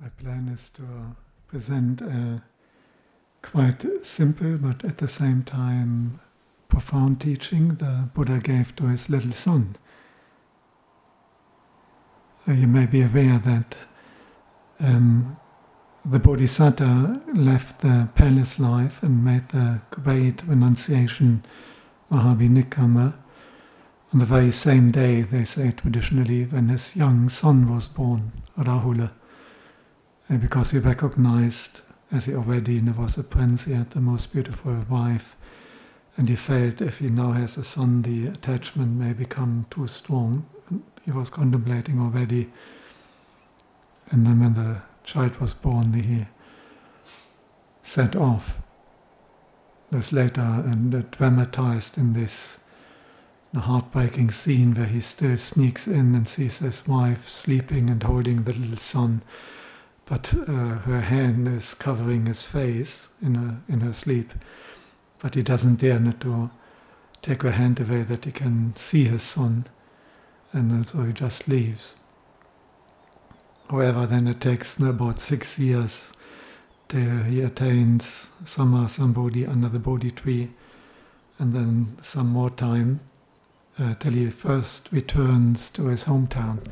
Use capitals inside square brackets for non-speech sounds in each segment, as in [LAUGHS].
My plan is to present a quite simple but at the same time profound teaching the Buddha gave to his little son. Uh, you may be aware that um, the Bodhisattva left the palace life and made the great renunciation Mahavinikkama on the very same day, they say traditionally, when his young son was born, Rahula. And because he recognized, as he already was a prince, he had the most beautiful wife, and he felt if he now has a son, the attachment may become too strong. He was contemplating already. And then when the child was born, he set off. This later and dramatized in this the heartbreaking scene where he still sneaks in and sees his wife sleeping and holding the little son, but uh, her hand is covering his face in her, in her sleep. But he doesn't dare not to take her hand away that he can see his son, and so he just leaves. However, then it takes about six years till he attains Samma Sambodhi under the Bodhi tree, and then some more time uh, till he first returns to his hometown.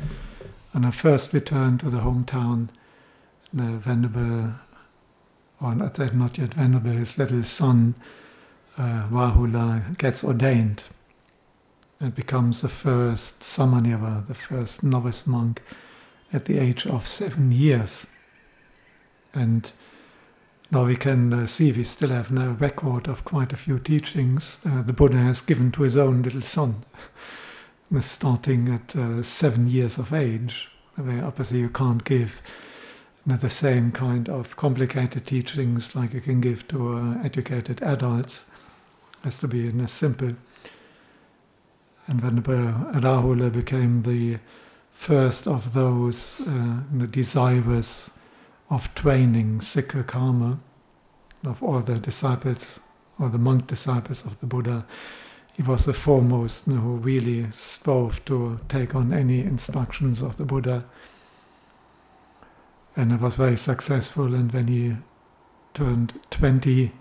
And a first return to the hometown, the venerable, or not, not yet venerable, his little son, uh, gets ordained and becomes the first Samanera, the first novice monk, at the age of seven years. And now we can uh, see we still have no record of quite a few teachings uh, the Buddha has given to his own little son, [LAUGHS] starting at uh, seven years of age. Obviously you can't give you know, the same kind of complicated teachings like you can give to uh, educated adults. Has to be in a simple. And when Rahula became the first of those uh, desirous of training Sikha Karma of all the disciples or the monk disciples of the Buddha. He was the foremost you know, who really strove to take on any instructions of the Buddha. And it was very successful. And when he turned 20,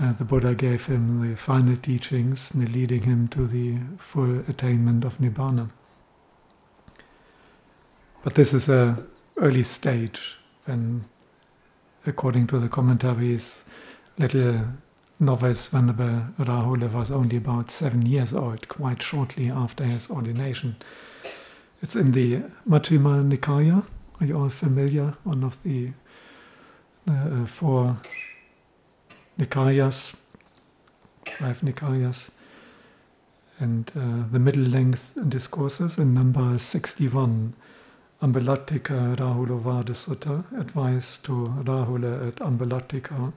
uh, the Buddha gave him the final teachings, leading him to the full attainment of Nibbana. But this is a early stage when, according to the commentaries, little novice Venerable Rahula was only about seven years old, quite shortly after his ordination. It's in the Majjhima Nikaya. Are you all familiar? One of the uh, four Nikayas, five Nikayas, and uh, the middle length discourses in number 61 Ambalattika Rahula Sutta, advice to Rahula at Ambalattika.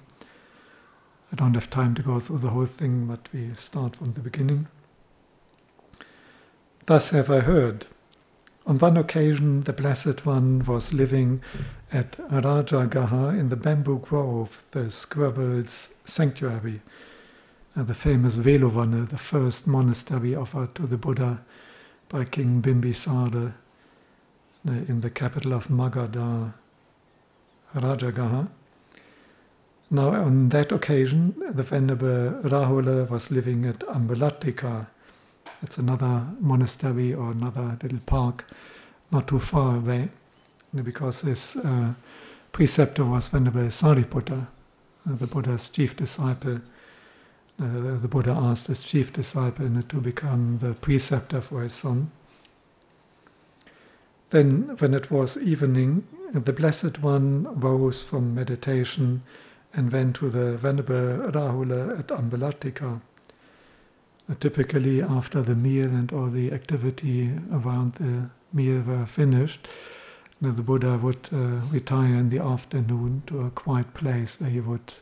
I don't have time to go through the whole thing, but we start from the beginning. Thus have I heard. On one occasion, the Blessed One was living at Rajagaha in the bamboo grove, the squirrel's sanctuary, uh, the famous Veluvana, the first monastery offered to the Buddha by King Bimbisara uh, in the capital of Magadha, Rajagaha. Now, on that occasion, the Venerable Rahula was living at Ambalattika. It's another monastery or another little park not too far away, because his uh, preceptor was Venerable Sariputta, uh, the Buddha's chief disciple. Uh, the Buddha asked his chief disciple to become the preceptor for his son. Then, when it was evening, the Blessed One rose from meditation and went to the Venerable Rahula at Ambalattika. Uh, typically, after the meal and all the activity around the meal were finished, the Buddha would uh, retire in the afternoon to a quiet place where he would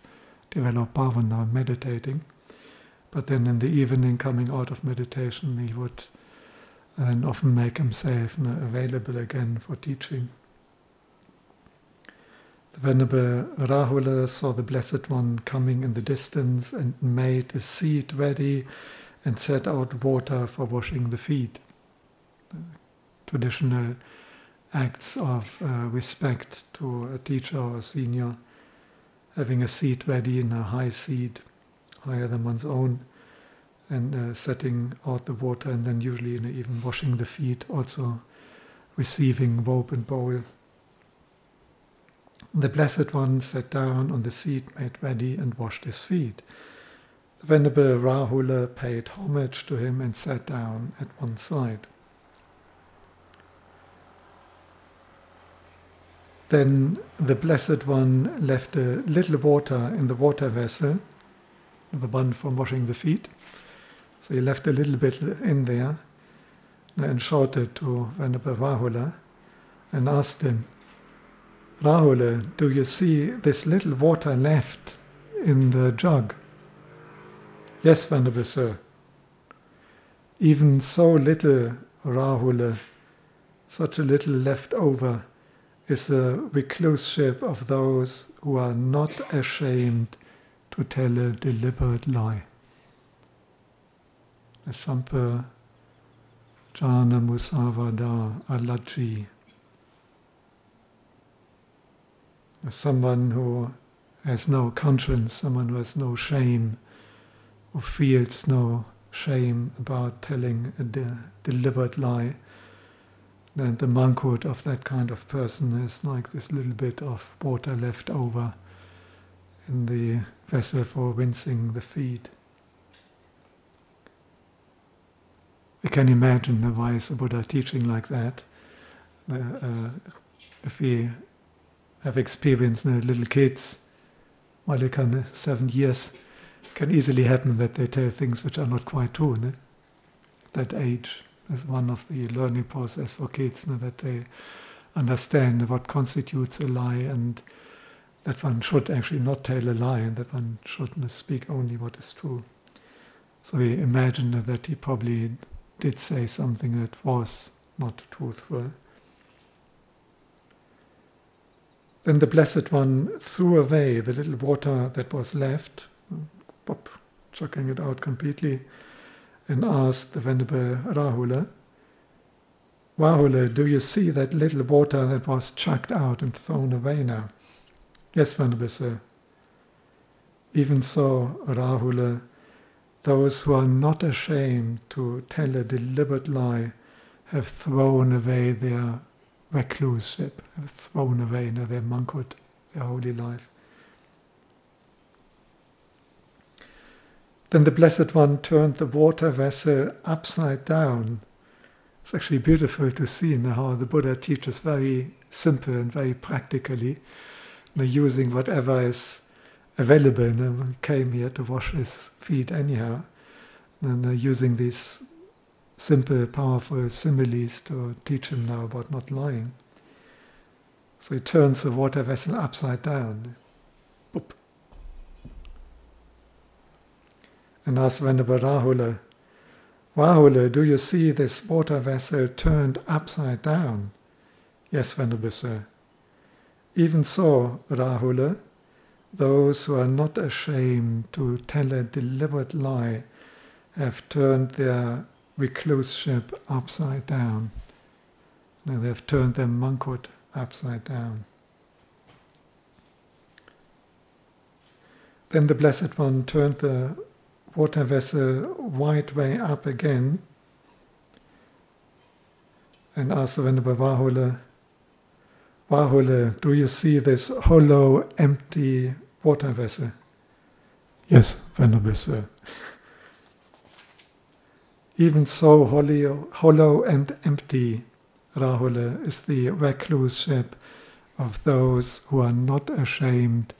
develop bhavana, meditating. But then in the evening, coming out of meditation, he would and often make himself available again for teaching. The Venerable Rahula saw the Blessed One coming in the distance and made a seat ready and set out water for washing the feet. Traditional acts of uh, respect to a teacher or a senior, having a seat ready in a high seat, higher than one's own, and uh, setting out the water, and then usually you know, even washing the feet, also receiving robe and bowl. The Blessed One sat down on the seat made ready and washed his feet. Venerable Rahula paid homage to him and sat down at one side. Then the Blessed One left a little water in the water vessel, the one for washing the feet. So he left a little bit in there and shouted to Venerable Rahula and asked him, Rahula, do you see this little water left in the jug? Yes, Venerable Sir. Even so little, Rahula, uh, such a little left over, is the recluseship of those who are not ashamed to tell a deliberate lie. Sampa Jana Musavada Alaji. Someone who has no conscience, someone who has no shame, who feels no shame about telling a de- deliberate lie, then the monkhood of that kind of person is like this little bit of water left over in the vessel for rinsing the feet. We can imagine the wise Buddha teaching like that. Uh, uh, if we have experienced uh, little kids, while they can seven years, can easily happen that they tell things which are not quite true. No? That age is one of the learning process for kids, no? that they understand what constitutes a lie and that one should actually not tell a lie and that one should speak only what is true. So we imagine that he probably did say something that was not truthful. Then the Blessed One threw away the little water that was left, pop, chucking it out completely, and asked the Venerable Rahula, Rahula, do you see that little water that was chucked out and thrown away now? Yes, Venerable Sir. Even so, Rahula, those who are not ashamed to tell a deliberate lie have thrown away their recluseship, have thrown away their monkhood, their holy life. Then the Blessed One turned the water vessel upside down. It's actually beautiful to see know, how the Buddha teaches very simple and very practically using whatever is available. And he came here to wash his feet anyhow. And using these simple, powerful similes to teach him now about not lying. So he turns the water vessel upside down. And asked Venerable Rahula, Rahula, do you see this water vessel turned upside down? Yes, Venerable Sir. Even so, Rahula, those who are not ashamed to tell a deliberate lie have turned their recluseship upside down. Now they have turned their monkhood upside down. Then the Blessed One turned the water vessel wide way up again and asked the Venerable Rahula, Rahula, do you see this hollow, empty water vessel? Yes, Venerable Sir. Even so hollow, hollow and empty, Rahula, is the recluseship of those who are not ashamed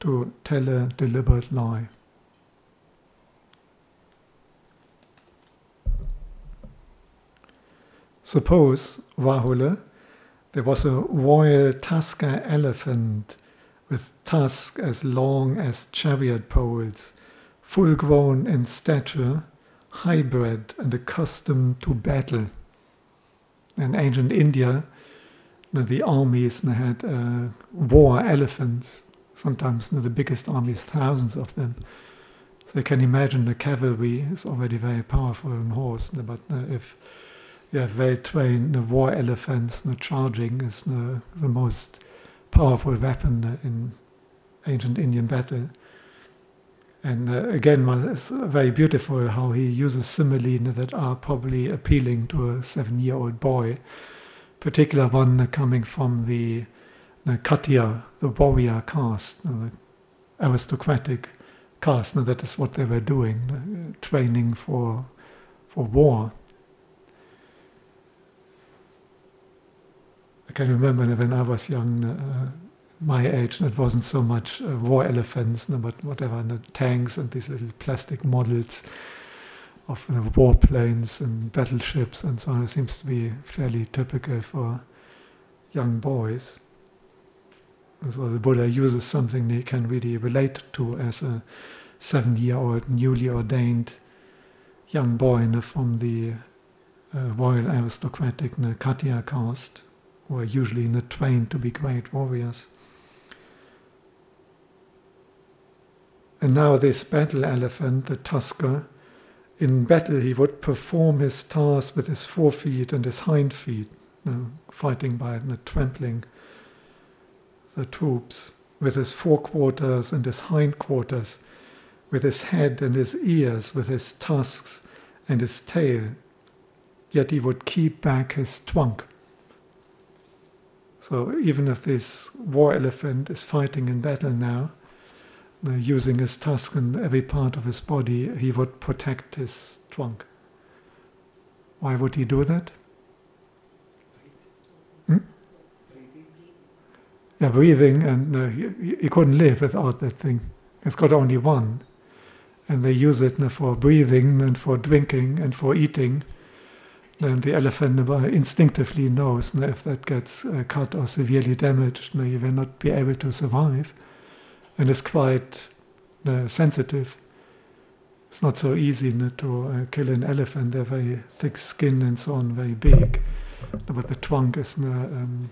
to tell a deliberate lie. Suppose, Rahula, there was a royal tusker elephant with tusks as long as chariot poles, full grown in stature, high-bred and accustomed to battle. In ancient India, the armies had uh, war elephants, sometimes the biggest armies, thousands of them. So you can imagine the cavalry is already very powerful on horse, but uh, if you have well trained war elephants, the charging is the, the most powerful weapon in ancient Indian battle. And uh, again, it's very beautiful how he uses simile that are probably appealing to a seven-year-old boy. Particular one coming from the, the Khattiya, the warrior caste, the aristocratic caste. that is what they were doing, uh, training for for war. Can remember when I was young, uh, my age, it wasn't so much uh, war elephants, no, but whatever, tanks and these little plastic models of you know, warplanes and battleships and so on. It seems to be fairly typical for young boys. so the Buddha uses something they can really relate to as a seven-year-old newly ordained young boy from the uh, royal aristocratic Khattiya caste who are usually not trained to be great warriors. And now this battle elephant, the tusker, in battle he would perform his task with his forefeet and his hind feet, you know, fighting by know, trampling the troops, with his forequarters and his hindquarters, with his head and his ears, with his tusks and his tail. Yet he would keep back his trunk so even if this war elephant is fighting in battle now, uh, using his tusk and every part of his body, he would protect his trunk. Why would he do that? Hmm? Yeah, breathing, and uh, he, he, couldn't live without that thing. It's got only one. And they use it for breathing and for drinking and for eating then the elephant instinctively knows if that gets uh, cut or severely damaged, he will not be able to survive, and is quite uh, sensitive. It's not so easy to uh, kill an elephant. They're very thick skin and so on, very big, but the trunk is um,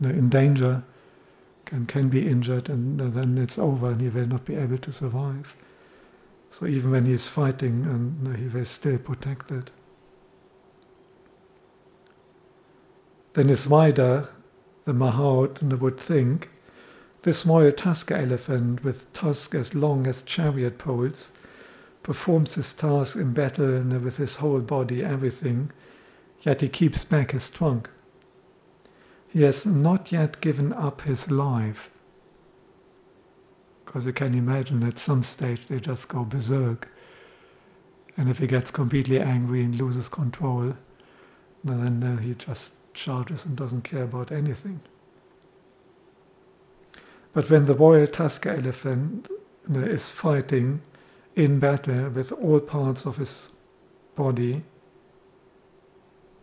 in danger, can can be injured, and then it's over, and he will not be able to survive. So even when he is fighting, and he will still protect it. Then Iswaida, the Mahout, would think, this royal tusker elephant with tusks as long as chariot poles performs his task in battle with his whole body, everything, yet he keeps back his trunk. He has not yet given up his life. Because you can imagine at some stage they just go berserk. And if he gets completely angry and loses control, then he just charges and doesn't care about anything. But when the royal tusker elephant uh, is fighting in battle with all parts of his body,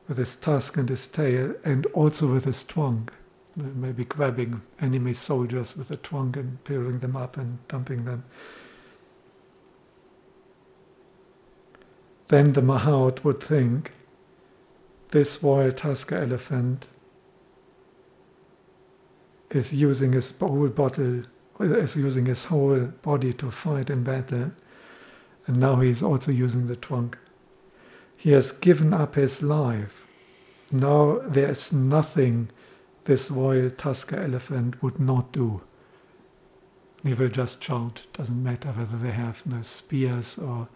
with his tusk and his tail, and also with his trunk, uh, maybe grabbing enemy soldiers with the trunk and pulling them up and dumping them. Then the Mahout would think, this royal tusker elephant is using his whole bottle, is using his whole body to fight in battle, and now he is also using the trunk. He has given up his life. Now there is nothing this royal tusker elephant would not do. He will just shout. Doesn't matter whether they have no spears or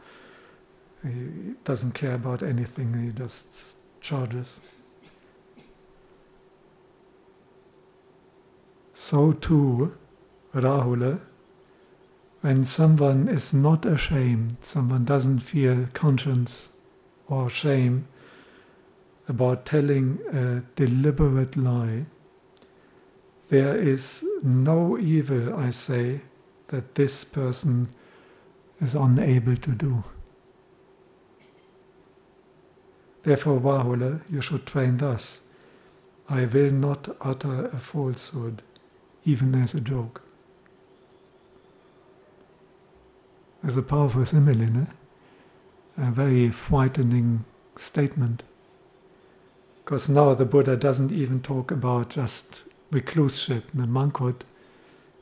he doesn't care about anything. He just charges. So too, Rahula, when someone is not ashamed, someone doesn't feel conscience or shame about telling a deliberate lie, there is no evil, I say, that this person is unable to do. Therefore, Rahula, you should train thus. I will not utter a falsehood, even as a joke. There's a powerful simile, no? a very frightening statement. Because now the Buddha doesn't even talk about just recluseship, and monkhood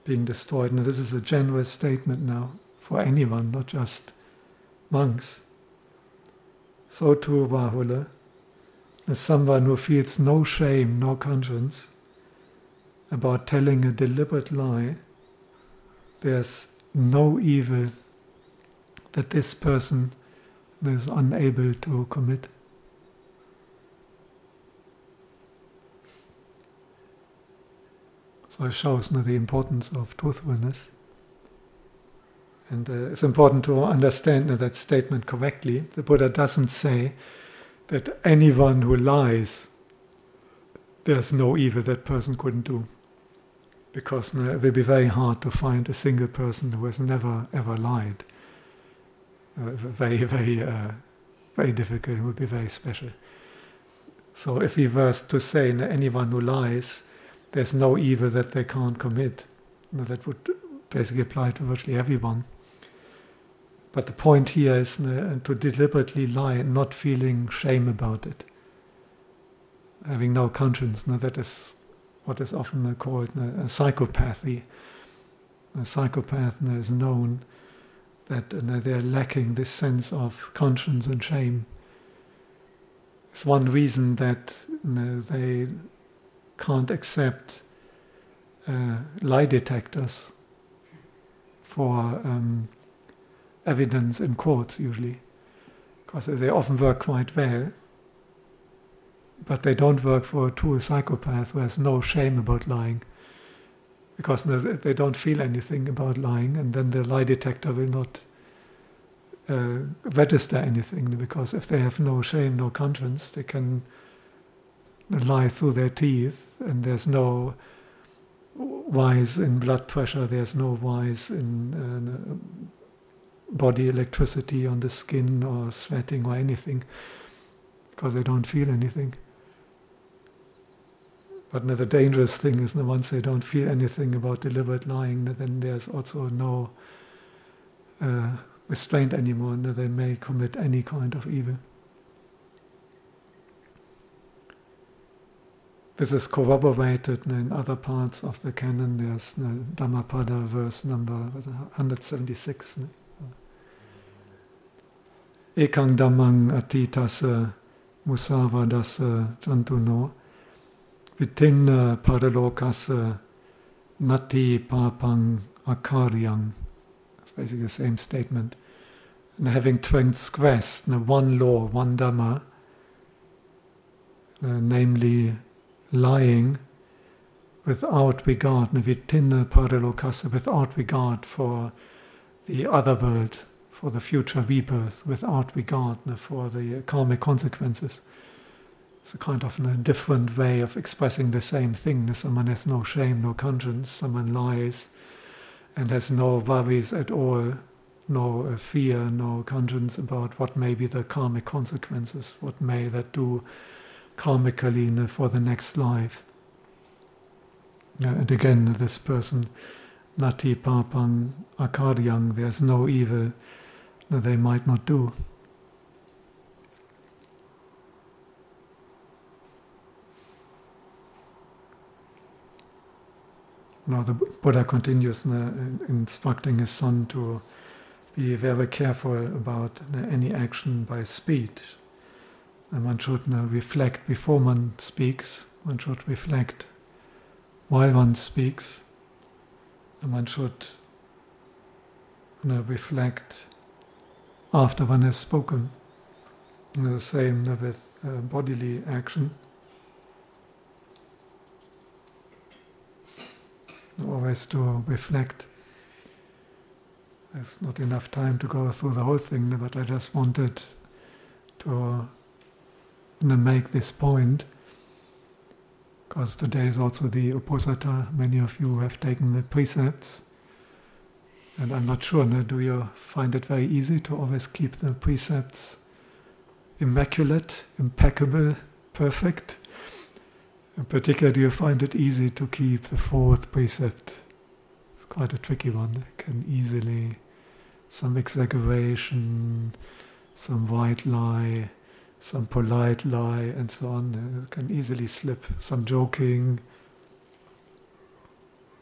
being destroyed. Now, this is a general statement now for anyone, not just monks. So too, Rahula, As someone who feels no shame, no conscience about telling a deliberate lie, there's no evil that this person is unable to commit. So it shows know, the importance of truthfulness. And uh, it's important to understand that statement correctly. The Buddha doesn't say that anyone who lies, there's no evil that person couldn't do. Because know, it will be very hard to find a single person who has never ever lied. Uh, very, very, uh, very difficult. It would be very special. So if he were to say that anyone who lies, there's no evil that they can't commit, that would basically apply to virtually everyone. But the point here is uh, to deliberately lie and not feeling shame about it. Having no conscience, no, that is what is often uh, called a psychopathy. A psychopath is known that uh, they're lacking this sense of conscience and shame. It's one reason that they can't accept uh, lie detectors for um, evidence in courts usually, because they often work quite well, but they don't work for a true psychopath who has no shame about lying, because they don't feel anything about lying, and then the lie detector will not uh, register anything, because if they have no shame, no conscience, they can lie through their teeth, and there's no wise in blood pressure, there's no wise in uh, body electricity on the skin or sweating or anything, because they don't feel anything. But the dangerous thing is that once they don't feel anything about deliberate lying, then there's also no uh, restraint anymore, and they may commit any kind of evil. This is corroborated in other parts of the canon. There's Dhammapada verse number 176. Ekang dhammang atitasa musavadasa jantuno vitinna padalokasa nati papang akaryang. It's basically the same statement. And having transgressed one law, one dhamma, uh, namely lying without regard, vitinna padalokasa, without regard for the other world, for the future rebirth without regard for the karmic consequences. It's a kind of a different way of expressing the same thing. Someone has no shame, no conscience, someone lies and has no worries at all, no uh, fear, no conscience about what may be the karmic consequences, what may that do karmically for the next life. and again, this person, Nati Papang Akaryang, there's no evil that they might not do. Now the Buddha continues uh, instructing his son to be very careful about any action by speech. And one should uh, reflect before one speaks, one should reflect while one speaks, and one should reflect after one has spoken. The same with uh, bodily action. Always to reflect. There's not enough time to go through the whole thing, but I just wanted to make this point because today is also the Uposatha. Many of you have taken the precepts. And I'm not sure, no, do you find it very easy to always keep the precepts immaculate, impeccable, perfect? In particular, do you find it easy to keep the fourth precept? It's quite a tricky one. It can easily, some exaggeration, some white lie, some polite lie, and so on. It can easily slip. Some joking,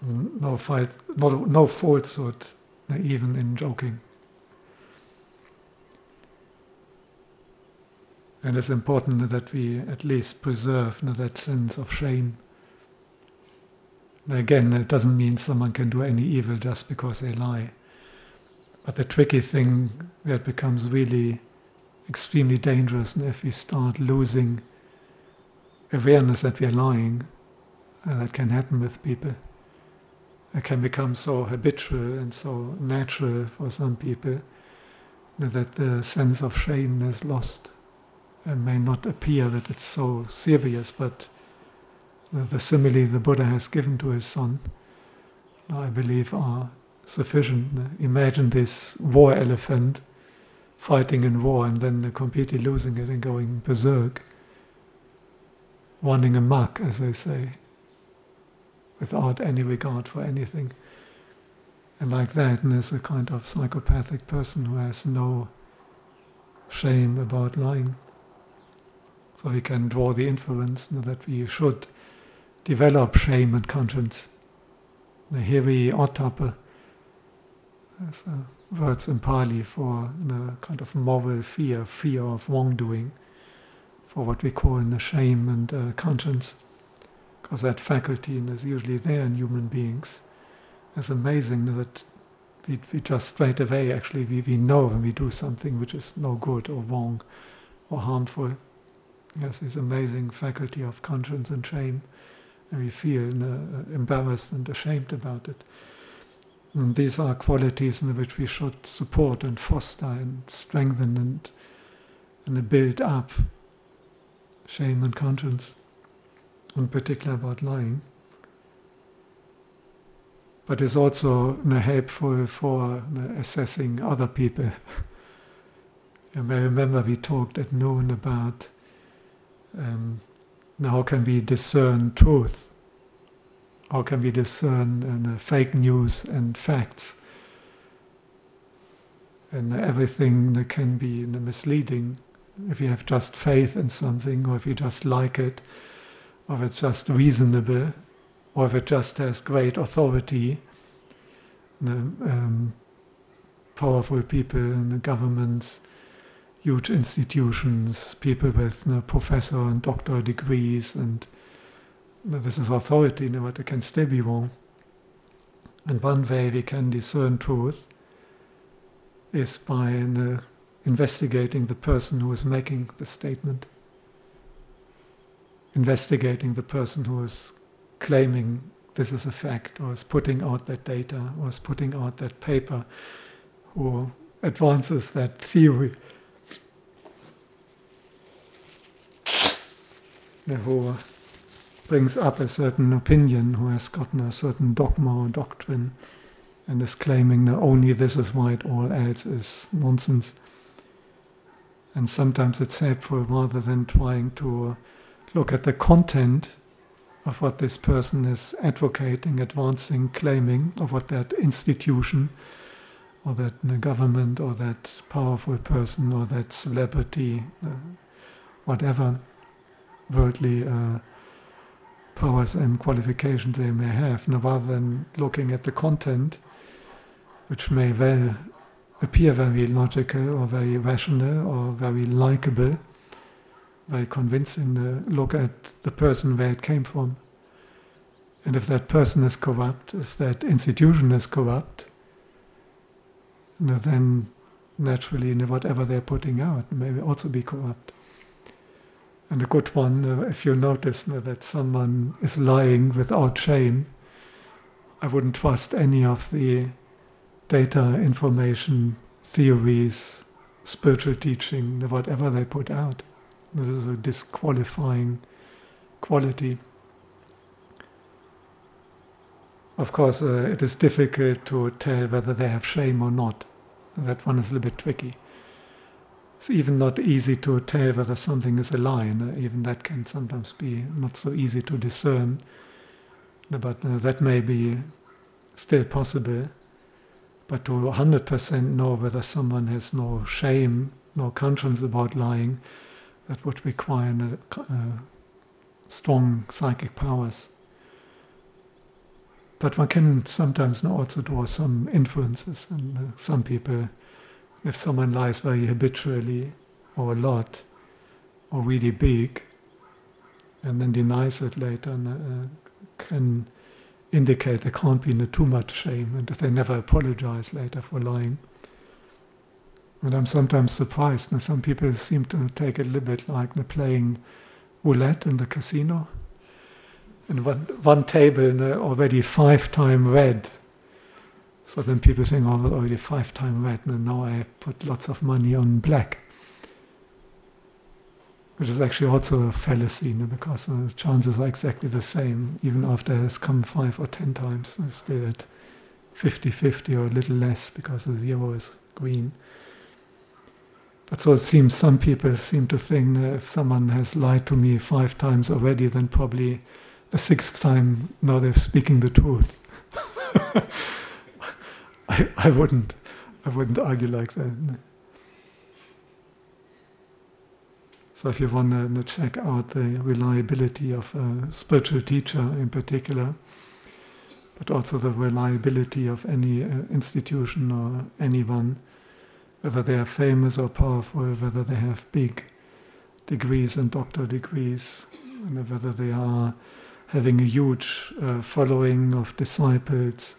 mm, no, fight, no, no falsehood even in joking. And it's important that we at least preserve that sense of shame. Again, it doesn't mean someone can do any evil just because they lie. But the tricky thing it becomes really extremely dangerous if we start losing awareness that we are lying, uh, that can happen with people. Can become so habitual and so natural for some people that the sense of shame is lost. It may not appear that it's so serious, but the simile the Buddha has given to his son, I believe, are sufficient. Imagine this war elephant fighting in war and then completely losing it and going berserk, running amok, as they say, without any regard for anything. And like that, and there's a kind of psychopathic person who has no shame about lying. So we can draw the inference that we should develop shame and conscience. The Hiri ottappa, as words in Pali for a kind of moral fear, fear of wrongdoing, for what we call the shame and uh, conscience, because that faculty is usually there in human beings. It's amazing that we, we just straight away actually we, we know when we do something which is no good or wrong or harmful. Yes, this amazing faculty of conscience and shame, and we feel uh, embarrassed and ashamed about it. And these are qualities in which we should support and foster and strengthen and, and build up shame and conscience, in particular about lying. But it's also helpful for assessing other people. [LAUGHS] you may remember we talked at noon about um, how can we discern truth how can we discern uh, fake news and facts? And everything that can be misleading if you have just faith in something, or if you just like it, or if it's just reasonable, or if it just has great authority. um, powerful people in the governments, huge institutions, people with you know, professor and doctor degrees, and this is authority, but it can still be wrong. And one way we can discern truth is by investigating the person who is making the statement, investigating the person who is claiming this is a fact, or is putting out that data, or is putting out that paper, who advances that theory. Who brings up a certain opinion, who has gotten a certain dogma or doctrine, and is claiming that only this is right, all else is nonsense. And sometimes it's helpful rather than trying to look at the content of what this person is advocating, advancing, claiming, of what that institution or that government or that powerful person or that celebrity, uh, whatever worldly uh, powers and qualifications they may have, now rather than looking at the content, which may well appear very logical or very rational or very likable, very convincing, uh, look at the person where it came from. And if that person is corrupt, if that institution is corrupt, you know, then naturally you know, whatever they're putting out may also be corrupt. And a good one, uh, if you notice uh, that someone is lying without shame, I wouldn't trust any of the data, information, theories, spiritual teaching, whatever they put out. This is a disqualifying quality. Of course, uh, it is difficult to tell whether they have shame or not. That one is a little bit tricky. It's even not easy to tell whether something is a lie, and even that can sometimes be not so easy to discern. But uh, that may be still possible. But to 100% know whether someone has no shame, no conscience about lying, that would require uh, strong psychic powers. But one can sometimes also draw some influences, and uh, some people if someone lies very habitually or a lot, or really big and then denies it later and, uh, can indicate there can't be too much shame and if they never apologize later for lying. And I'm sometimes surprised. Now, some people seem to take it a little bit like they're playing roulette in the casino. And one, one table is already five time red. So then people think, oh, it's already five time red, and now I put lots of money on black. Which is actually also a fallacy, because the chances are exactly the same. Even after it has come five or ten times, it's still at 50 50 or a little less because the zero is green. But so it seems some people seem to think that if someone has lied to me five times already, then probably the sixth time now they're speaking the truth. [LAUGHS] I, I wouldn't I wouldn't argue like that. So if you want to check out the reliability of a spiritual teacher in particular, but also the reliability of any uh, institution or anyone, whether they are famous or powerful, whether they have big degrees and doctor degrees, and whether they are having a huge uh, following of disciples.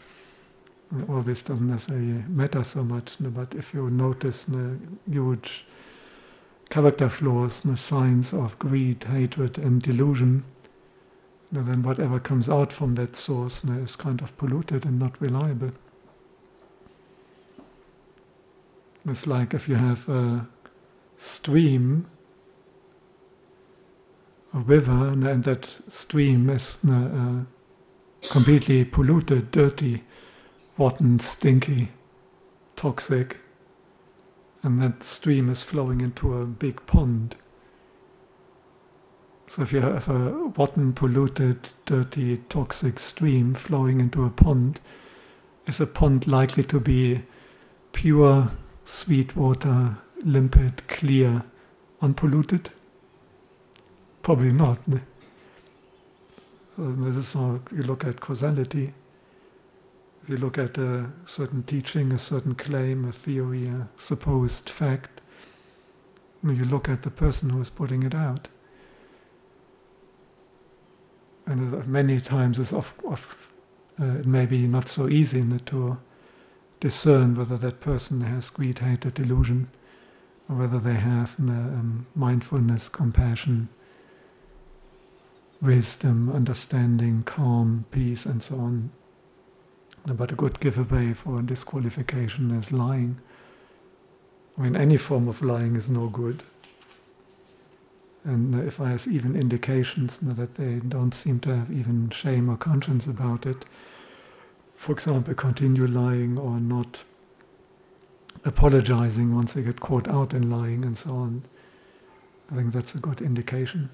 All this doesn't necessarily matter so much, but if you notice the huge character flaws, the signs of greed, hatred, and delusion, then whatever comes out from that source is kind of polluted and not reliable. It's like if you have a stream, a river, and, and that stream is uh, completely polluted, dirty, rotten, stinky, toxic, and that stream is flowing into a big pond. So if you have a rotten, polluted, dirty, toxic stream flowing into a pond, is a pond likely to be pure sweet water, limpid, clear, unpolluted? Probably not. So this is how you look at causality. You look at a certain teaching, a certain claim, a theory, a supposed fact, you look at the person who is putting it out. And many times it's of, of uh, it may be not so easy to discern whether that person has greed, hatred, delusion, or whether they have um, mindfulness, compassion, wisdom, understanding, calm, peace, and so on. But a good giveaway for disqualification is lying. I mean, any form of lying is no good. And if I have even indications that they don't seem to have even shame or conscience about it, for example, continue lying or not apologizing once they get caught out in lying and so on. I think that's a good indication.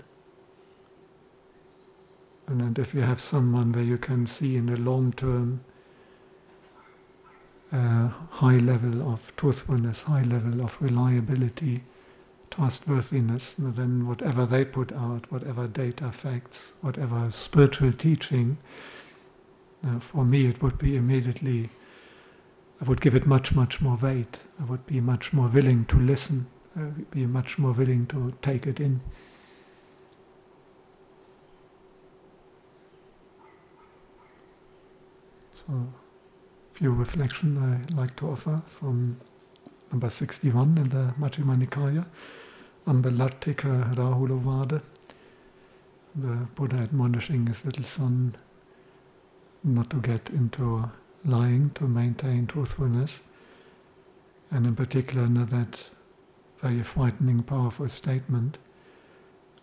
And, if you have someone where you can see in the long term uh, high level of truthfulness, high level of reliability, trustworthiness, then whatever they put out, whatever data, facts, whatever spiritual teaching, uh, for me, it would be immediately, I would give it much, much more weight. I would be much more willing to listen, I would be much more willing to take it in. So, a few reflections I like to offer from number 61 in the Majjhima Nikaya, Ambalattika Rahulovada. The Buddha admonishing his little son not to get into lying, to maintain truthfulness, and in particular, not that very frightening, powerful statement.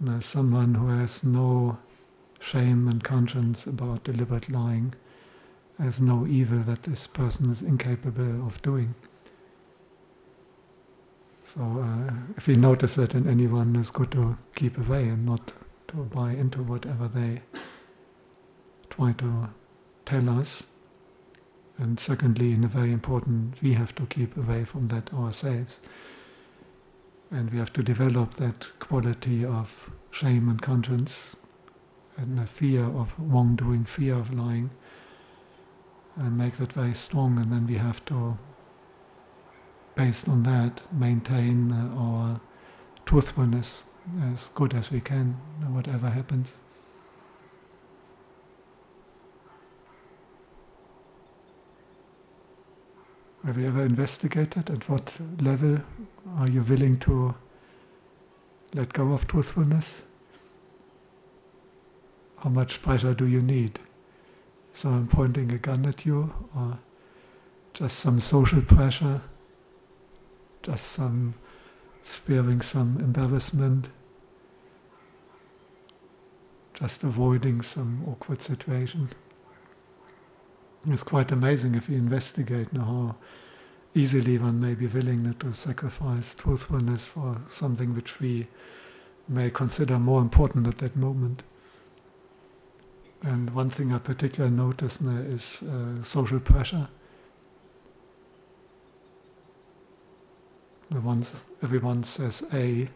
You someone who has no shame and conscience about deliberate lying has no evil that this person is incapable of doing. So, uh, if we notice that in anyone, it's good to keep away and not to buy into whatever they try to tell us. And secondly, in a very important, we have to keep away from that ourselves. And we have to develop that quality of shame and conscience and a fear of wrongdoing, fear of lying, and make that very strong. And then we have to, based on that, maintain uh, our truthfulness, as good as we can, whatever happens. Have you ever investigated at what level are you willing to let go of truthfulness? How much pressure do you need? Someone pointing a gun at you, or just some social pressure, just some sparing some embarrassment, just avoiding some awkward situation. It's quite amazing if you investigate how easily one may be willing to sacrifice truthfulness for something which we may consider more important at that moment. And one thing I particularly notice is uh, social pressure. The ones everyone says A,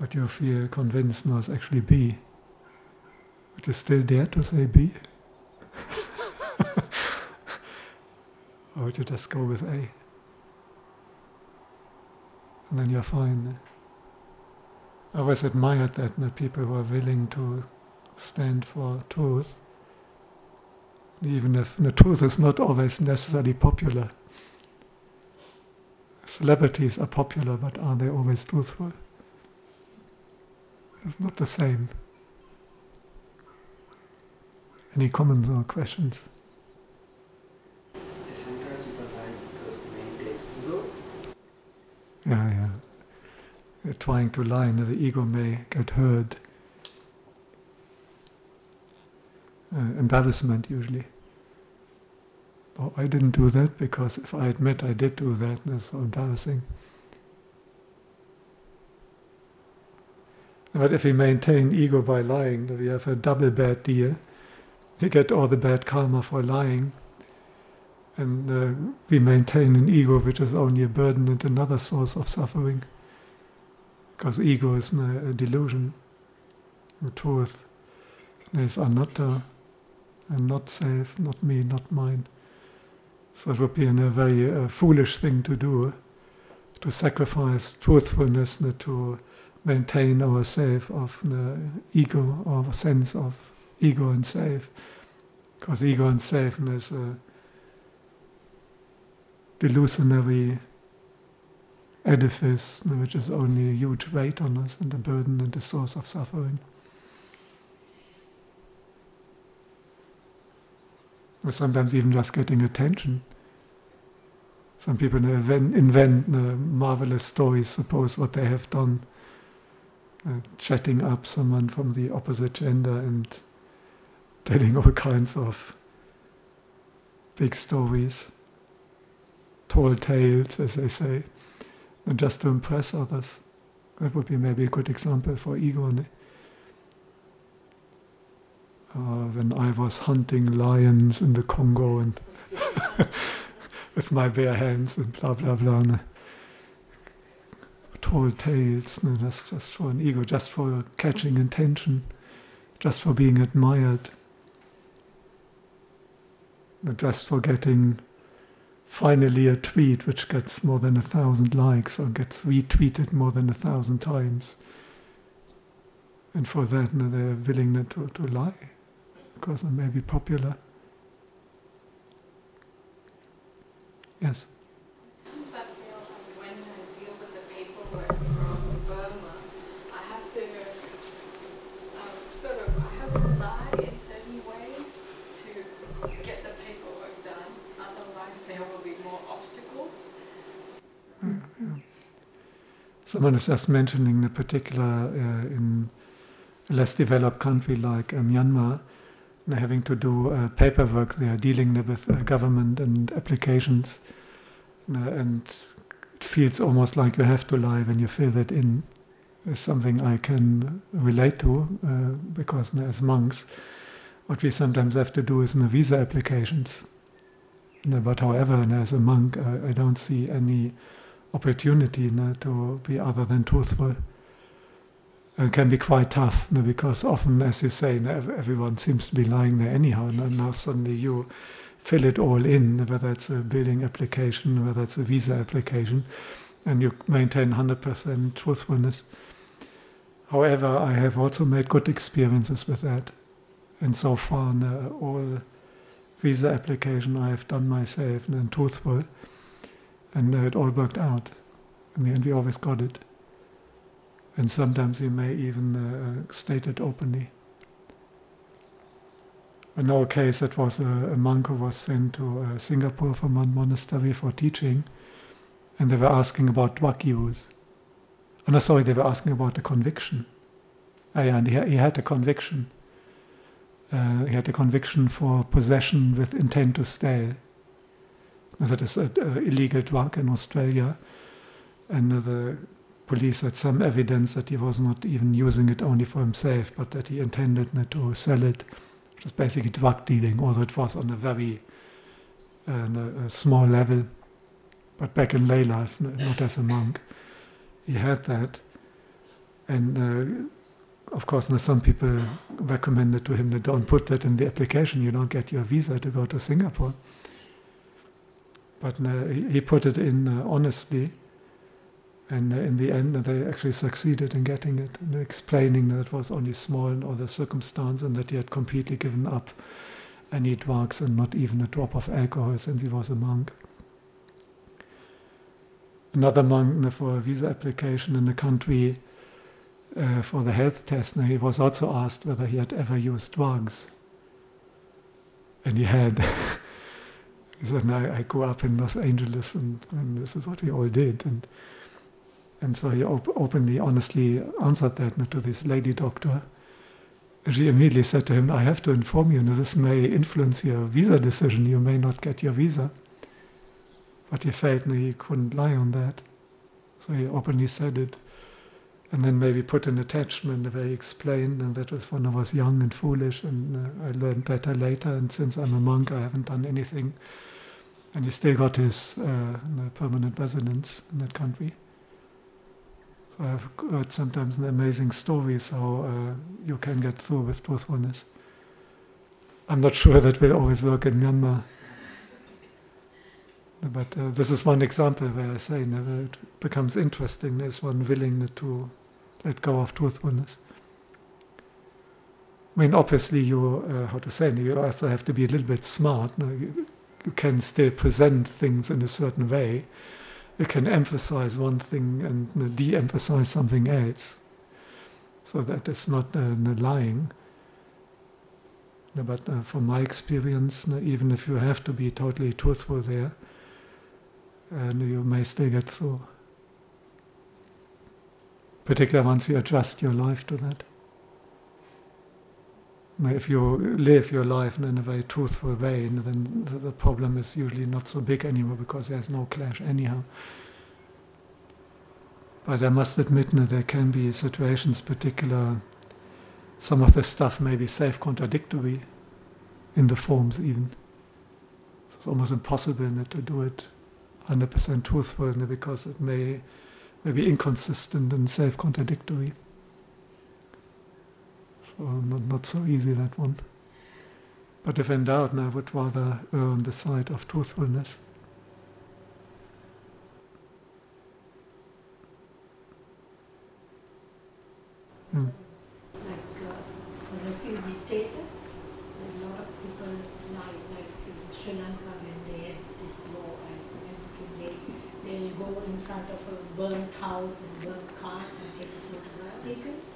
but you feel convinced no, it's actually B. But you still dare to say B? [LAUGHS] or would you just go with A? And then you're fine. I always admired that, the people who are willing to stand for truth, even if the truth is not always necessarily popular. Celebrities are popular, but are they always truthful? It's not the same. Any comments or questions? Yeah, yeah. They're trying to lie, and the ego may get hurt. Uh, embarrassment, usually. Oh, I didn't do that because if I admit I did do that, that's so embarrassing. But if we maintain ego by lying, we have a double bad deal. We get all the bad karma for lying, and uh, we maintain an ego which is only a burden and another source of suffering. Because ego is a delusion. Truth is anatta, and not self, not me, not mine. So it would be a very uh, foolish thing to do, to sacrifice truthfulness to maintain our self of the ego or sense of ego and self. Because ego and self is a delusionary edifice which is only a huge weight on us and a burden and a source of suffering. Or sometimes even just getting attention. Some people invent, invent marvelous stories, suppose what they have done, uh, chatting up someone from the opposite gender and telling all kinds of big stories, tall tales, as they say, and just to impress others. That would be maybe a good example for ego. Uh, when I was hunting lions in the Congo and [LAUGHS] with my bare hands and blah blah blah. And tall tales, no, that's just for an ego, just for catching attention, just for being admired, just for getting finally a tweet which gets more than a thousand likes or gets retweeted more than a thousand times. And for that, they're willing to, to lie because it may be popular. Yes? Sometimes I feel like when I deal with the paperwork from Burma, I have to um, sort of, I have to lie in certain ways to get the paperwork done. Otherwise, there will be more obstacles. Someone is just mentioning the particular uh, in a less developed country like uh, Myanmar, having to do uh, paperwork. They are dealing with uh, government and applications. Uh, and it feels almost like you have to lie when you fill that in. Is something I can relate to uh, because as monks. What we sometimes have to do is in the visa applications. But however as a monk I don't see any opportunity to be other than truthful and can be quite tough because often, as you say, everyone seems to be lying there anyhow, and now suddenly you fill it all in, whether it's a building application, whether it's a visa application, and you maintain 100% truthfulness. However, I have also made good experiences with that. And so far, all visa application I have done myself and truthful, and it all worked out. In the end, we always got it. And sometimes you may even uh, state it openly. In our case, it was a, a monk who was sent to uh, Singapore from one monastery for teaching, and they were asking about use. Oh, no, sorry, they were asking about the conviction. Ah, yeah, and he, he had a conviction. Uh, he had a conviction for possession with intent to steal. That is an illegal drug in Australia, and the police had some evidence that he was not even using it only for himself, but that he intended to sell it, which is basically drug dealing, although it was on a very uh, small level. But back in lay life, not as a monk, he had that. And uh, of course, now some people recommended to him that don't put that in the application, you don't get your visa to go to Singapore. But uh, he put it in uh, honestly and uh, in the end, they actually succeeded in getting it and explaining that it was only small in other circumstance and that he had completely given up any drugs and not even a drop of alcohol since he was a monk. Another monk for a visa application in the country uh, for the health test, now he was also asked whether he had ever used drugs. And he had. [LAUGHS] said, I, grew up in Los Angeles and, and this is what we all did. And and so he op- openly, honestly answered that to this lady doctor. She immediately said to him, I have to inform you, that this may influence your visa decision. You may not get your visa. But he felt no, he couldn't lie on that. So he openly said it. And then maybe put an attachment where he explained, and that was when I was young and foolish, and uh, I learned better later. And since I'm a monk, I haven't done anything. And he still got his uh, permanent residence in that country. So I've heard sometimes amazing stories how uh, you can get through with truthfulness. I'm not sure that will always work in Myanmar. But uh, this is one example where I say never it becomes interesting. There's one willing to let go of truthfulness. I mean, obviously, you uh, how to say you also have to be a little bit smart. You can still present things in a certain way, you can emphasize one thing and de-emphasize something else. So that it's not uh, lying. But uh, from my experience, even if you have to be totally truthful there, and you may still get through. Particularly once you adjust your life to that. If you live your life in a very truthful way, then the problem is usually not so big anymore because there's no clash anyhow. But I must admit that there can be situations, particular, some of the stuff may be self-contradictory in the forms even. It's almost impossible to do it 100% truthful because it may, may be inconsistent and self-contradictory. So not, not so easy that one. But if in doubt, I would rather err on the side of truthfulness. Mm. Like uh, for refugee status, a lot of people like, like in Sri Lanka when they had this law and everything, they, they'll go in front of a burnt house and burnt cars and take a photograph. Because, yeah.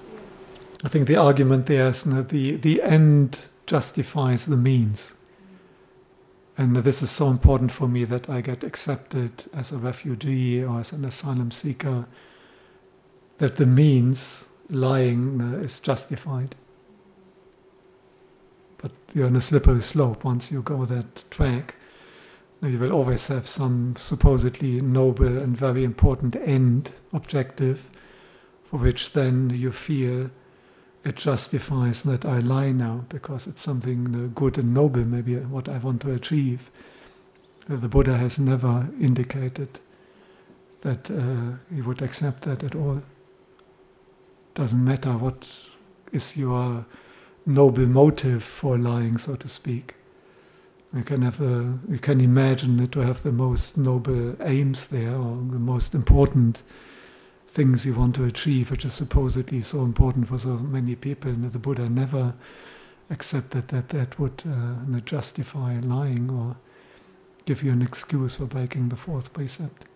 I think the argument there is that the, the end justifies the means. And this is so important for me that I get accepted as a refugee or as an asylum seeker, that the means lying is justified. But you're on a slippery slope once you go that track. You will always have some supposedly noble and very important end objective for which then you feel it justifies that I lie now because it's something uh, good and noble, maybe uh, what I want to achieve. Uh, the Buddha has never indicated that uh, he would accept that at all. Doesn't matter what is your noble motive for lying, so to speak. You can have the, you can imagine it to have the most noble aims there or the most important things you want to achieve, which is supposedly so important for so many people. And the Buddha never accepted that that would uh, justify lying or give you an excuse for breaking the fourth precept.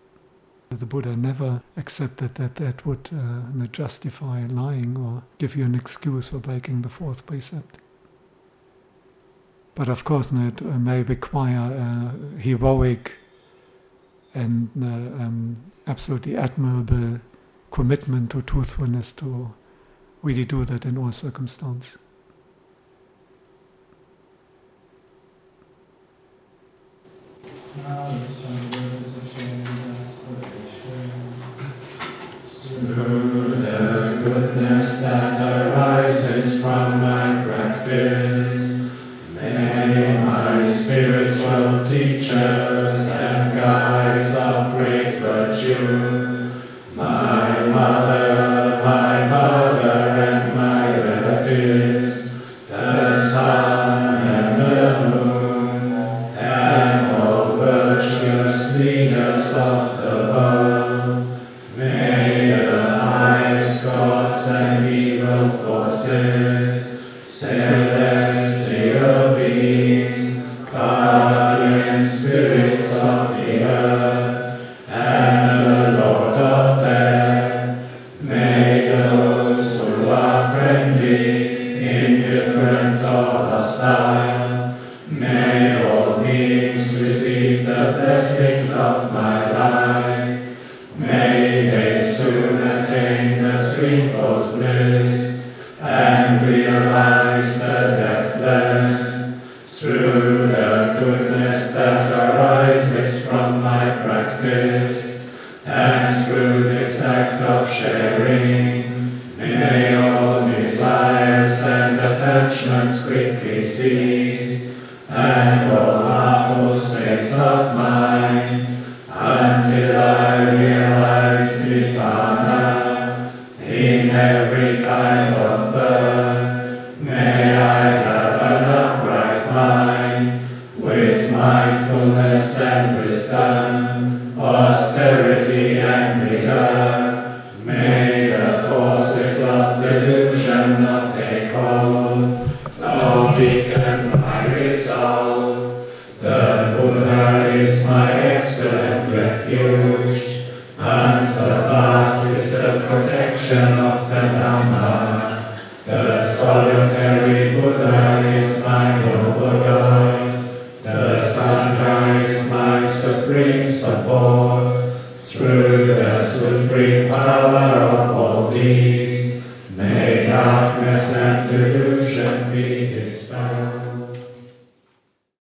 The Buddha never accepted that that would uh, justify lying or give you an excuse for breaking the fourth precept. But of course, it uh, may require uh, heroic and uh, um, absolutely admirable commitment to truthfulness to really do that in all circumstances. Um.